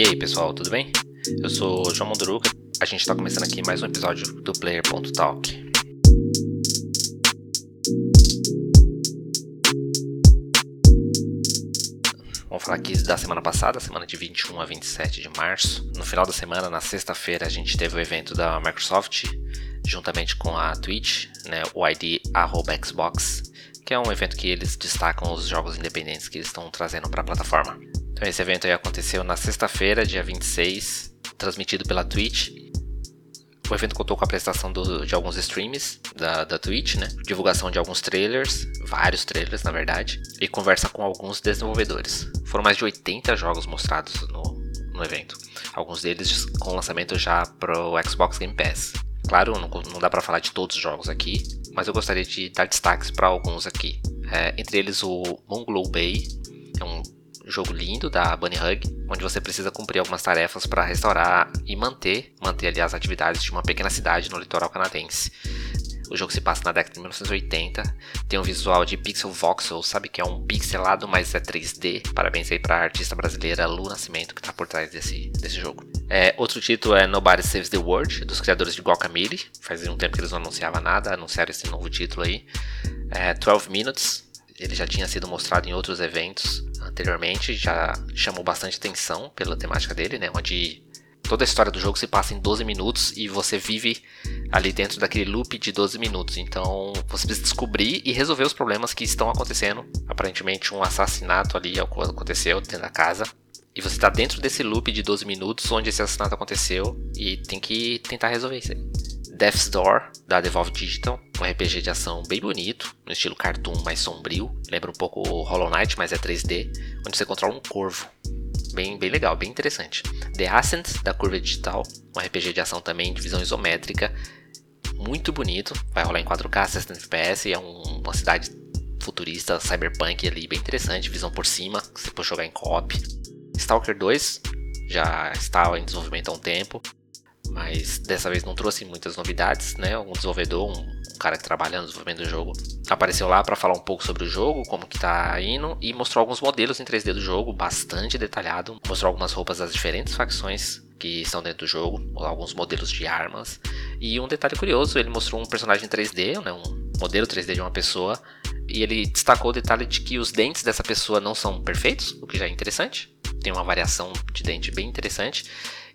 E aí pessoal, tudo bem? Eu sou João Monduruca, a gente está começando aqui mais um episódio do Player.talk. Vamos falar aqui da semana passada, semana de 21 a 27 de março. No final da semana, na sexta-feira, a gente teve o evento da Microsoft, juntamente com a Twitch, né, o ID Xbox, que é um evento que eles destacam os jogos independentes que eles estão trazendo para a plataforma. Então esse evento aí aconteceu na sexta-feira, dia 26, transmitido pela Twitch. O evento contou com a apresentação do, de alguns streams da, da Twitch, né? Divulgação de alguns trailers, vários trailers na verdade, e conversa com alguns desenvolvedores. Foram mais de 80 jogos mostrados no, no evento, alguns deles com lançamento já pro Xbox Game Pass. Claro, não, não dá para falar de todos os jogos aqui, mas eu gostaria de dar destaques para alguns aqui. É, entre eles o Monglow Bay, é um jogo lindo da Bunny Hug, onde você precisa cumprir algumas tarefas para restaurar e manter, manter ali as atividades de uma pequena cidade no litoral canadense. O jogo se passa na década de 1980, tem um visual de pixel voxel, sabe que é um pixelado, mas é 3D. Parabéns aí para a artista brasileira Lu Nascimento que está por trás desse, desse jogo. É, outro título é Nobody Saves the World, dos criadores de Guacamole. Faz um tempo que eles não anunciavam nada, anunciaram esse novo título aí. É, 12 Minutes, ele já tinha sido mostrado em outros eventos anteriormente, já chamou bastante atenção pela temática dele, né? Onde toda a história do jogo se passa em 12 minutos e você vive ali dentro daquele loop de 12 minutos. Então você precisa descobrir e resolver os problemas que estão acontecendo. Aparentemente um assassinato ali aconteceu dentro da casa. E você está dentro desse loop de 12 minutos onde esse assassinato aconteceu e tem que tentar resolver isso aí. Death's Door, da Devolve Digital, um RPG de ação bem bonito, no estilo cartoon mais sombrio, lembra um pouco o Hollow Knight, mas é 3D, onde você controla um corvo. Bem, bem legal, bem interessante. The Ascent, da Curva Digital, um RPG de ação também de visão isométrica, muito bonito, vai rolar em 4K, 60 FPS, é um, uma cidade futurista, cyberpunk ali, bem interessante, visão por cima, que você pode jogar em co-op. Stalker 2, já está em desenvolvimento há um tempo, mas dessa vez não trouxe muitas novidades, né? Um desenvolvedor, um, cara que trabalha no desenvolvimento do jogo, apareceu lá para falar um pouco sobre o jogo, como que tá indo e mostrou alguns modelos em 3D do jogo, bastante detalhado, mostrou algumas roupas das diferentes facções que estão dentro do jogo, alguns modelos de armas. E um detalhe curioso, ele mostrou um personagem 3D, né, um modelo 3D de uma pessoa, e ele destacou o detalhe de que os dentes dessa pessoa não são perfeitos, o que já é interessante. Tem uma variação de dente bem interessante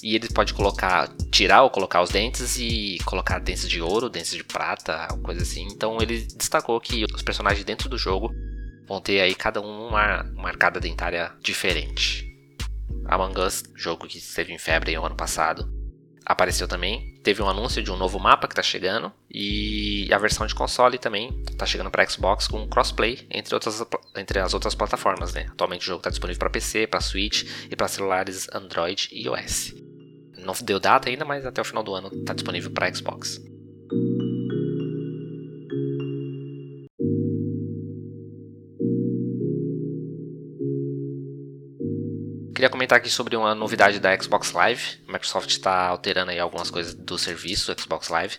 e ele pode colocar, tirar ou colocar os dentes e colocar dentes de ouro, dentes de prata, coisa assim. Então ele destacou que os personagens dentro do jogo vão ter aí cada um uma, uma arcada dentária diferente. Among Us, jogo que esteve em febre no ano passado, apareceu também. Teve um anúncio de um novo mapa que está chegando e a versão de console também está chegando para Xbox com crossplay entre, outras, entre as outras plataformas. Né? Atualmente o jogo está disponível para PC, para Switch e para celulares Android e iOS. Não deu data ainda, mas até o final do ano está disponível para Xbox. Queria comentar aqui sobre uma novidade da Xbox Live. A Microsoft está alterando aí algumas coisas do serviço Xbox Live.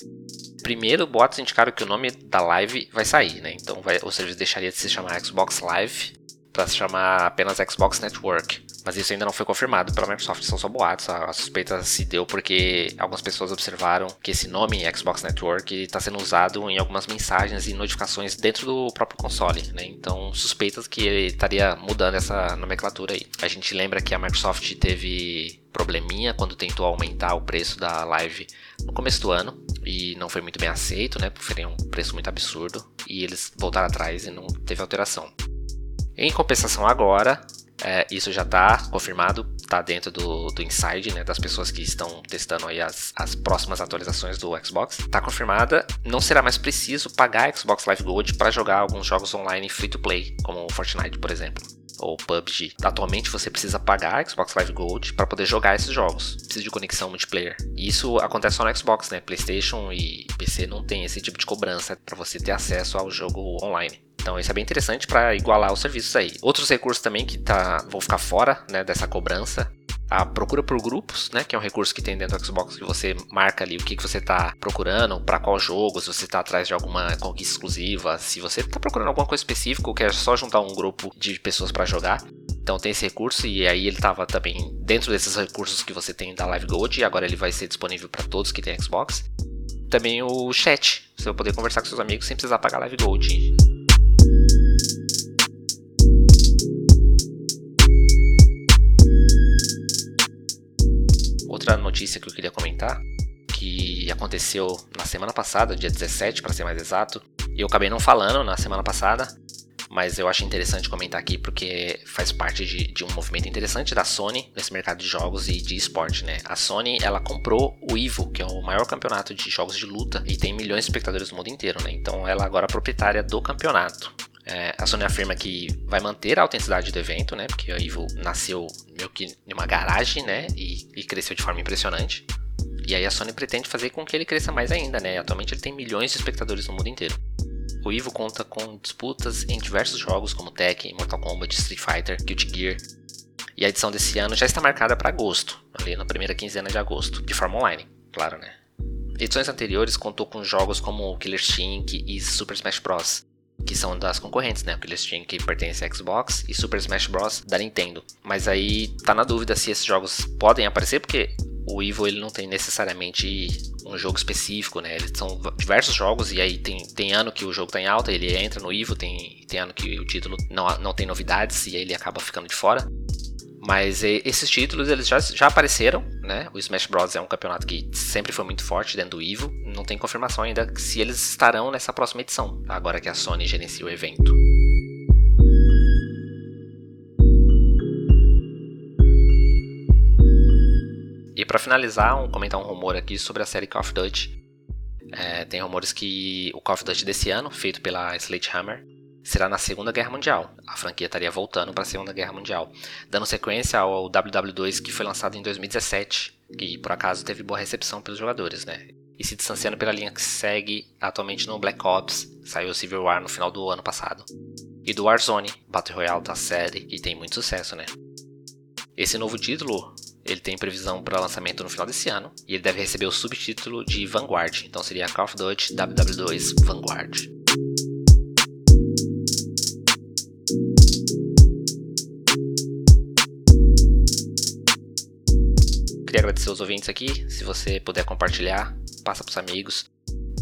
Primeiro, boatos indicaram que o nome da live vai sair, né? Então vai, o serviço deixaria de se chamar Xbox Live para se chamar apenas Xbox Network. Mas isso ainda não foi confirmado pela Microsoft, são só boatos. A, suspeita se deu porque algumas pessoas observaram que esse nome Xbox Network está sendo usado em algumas mensagens e notificações dentro do próprio console, né? Então, suspeitas que ele estaria mudando essa nomenclatura aí. A gente lembra que a Microsoft teve probleminha quando tentou aumentar o preço da live no começo do ano e não foi muito bem aceito, né? Porque foi um preço muito absurdo e eles voltaram atrás e não teve alteração. Em compensação agora, é, isso já está confirmado, está dentro do, do inside, né, das pessoas que estão testando aí as, as próximas atualizações do Xbox. Está confirmada, não será mais preciso pagar Xbox Live Gold para jogar alguns jogos online free to play, como Fortnite, por exemplo ou PUBG. Atualmente você precisa pagar Xbox Live Gold para poder jogar esses jogos. Precisa de conexão multiplayer. Isso acontece só no Xbox, né? PlayStation e PC não tem esse tipo de cobrança para você ter acesso ao jogo online. Então isso é bem interessante para igualar os serviços aí. Outros recursos também que tá, vão ficar fora né, dessa cobrança a procura por grupos, né, que é um recurso que tem dentro do Xbox que você marca ali o que, que você está procurando, para qual jogo, se você está atrás de alguma conquista exclusiva, se você está procurando alguma coisa específica ou quer só juntar um grupo de pessoas para jogar. Então tem esse recurso e aí ele estava também dentro desses recursos que você tem da Live Gold e agora ele vai ser disponível para todos que têm Xbox. Também o chat, você vai poder conversar com seus amigos sem precisar pagar Live Gold. Outra notícia que eu queria comentar, que aconteceu na semana passada, dia 17 para ser mais exato, e eu acabei não falando na semana passada, mas eu acho interessante comentar aqui porque faz parte de, de, um movimento interessante da Sony nesse mercado de jogos e de esporte, né? A Sony, ela comprou o EVO, que é o maior campeonato de jogos de luta e tem milhões de espectadores no mundo inteiro, né? Então ela agora é proprietária do campeonato. É, a Sony afirma que vai manter a autenticidade do evento, né? Porque o EVO nasceu meio que em uma garagem, né? E, e cresceu de forma impressionante. E aí a Sony pretende fazer com que ele cresça mais ainda, né? Atualmente ele tem milhões de espectadores no mundo inteiro. O Evo conta com disputas em diversos jogos como Tekken, Mortal Kombat, Street Fighter, Guilty Gear. E a edição desse ano já está marcada para agosto, ali na primeira quinzena de agosto, de forma online, claro, né? Edições anteriores contou com jogos como Killer Instinct e Super Smash Bros que são das concorrentes, né? O Killer que pertence à Xbox e Super Smash Bros da Nintendo. Mas aí tá na dúvida se esses jogos podem aparecer, porque o Evo ele não tem necessariamente um jogo específico, né? Eles são diversos jogos e aí tem, tem ano que o jogo tá em alta, ele entra no Evo, tem, tem ano que o título não, não tem novidades e aí ele acaba ficando de fora. Mas esses títulos eles já, já apareceram, né? O Smash Bros é um campeonato que sempre foi muito forte dentro do Evo. Não tem confirmação ainda se eles estarão nessa próxima edição, agora que a Sony gerencia o evento. E para finalizar, um, comentar um rumor aqui sobre a série Call of Duty. É, tem rumores que o Call of Duty desse ano, feito pela Sledgehammer, será na Segunda Guerra Mundial. A franquia estaria voltando para a Segunda Guerra Mundial, dando sequência ao WW2 que foi lançado em 2017, que por acaso teve boa recepção pelos jogadores, né? E se distanciando pela linha que segue atualmente no Black Ops, saiu Civil War no final do ano passado. E do Warzone, Battle Royale da série, que tem muito sucesso, né? Esse novo título ele tem previsão para lançamento no final desse ano e ele deve receber o subtítulo de Vanguard, então seria Call of Duty WW2 Vanguard. Queria agradecer os ouvintes aqui, se você puder compartilhar, passa os amigos.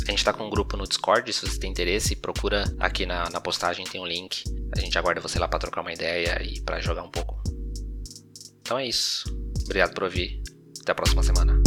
A gente está com um grupo no Discord, se você tem interesse, procura aqui na, na postagem, tem um link. A gente aguarda você lá para trocar uma ideia e para jogar um pouco. Então é isso. Obrigado por ouvir. Até a próxima semana.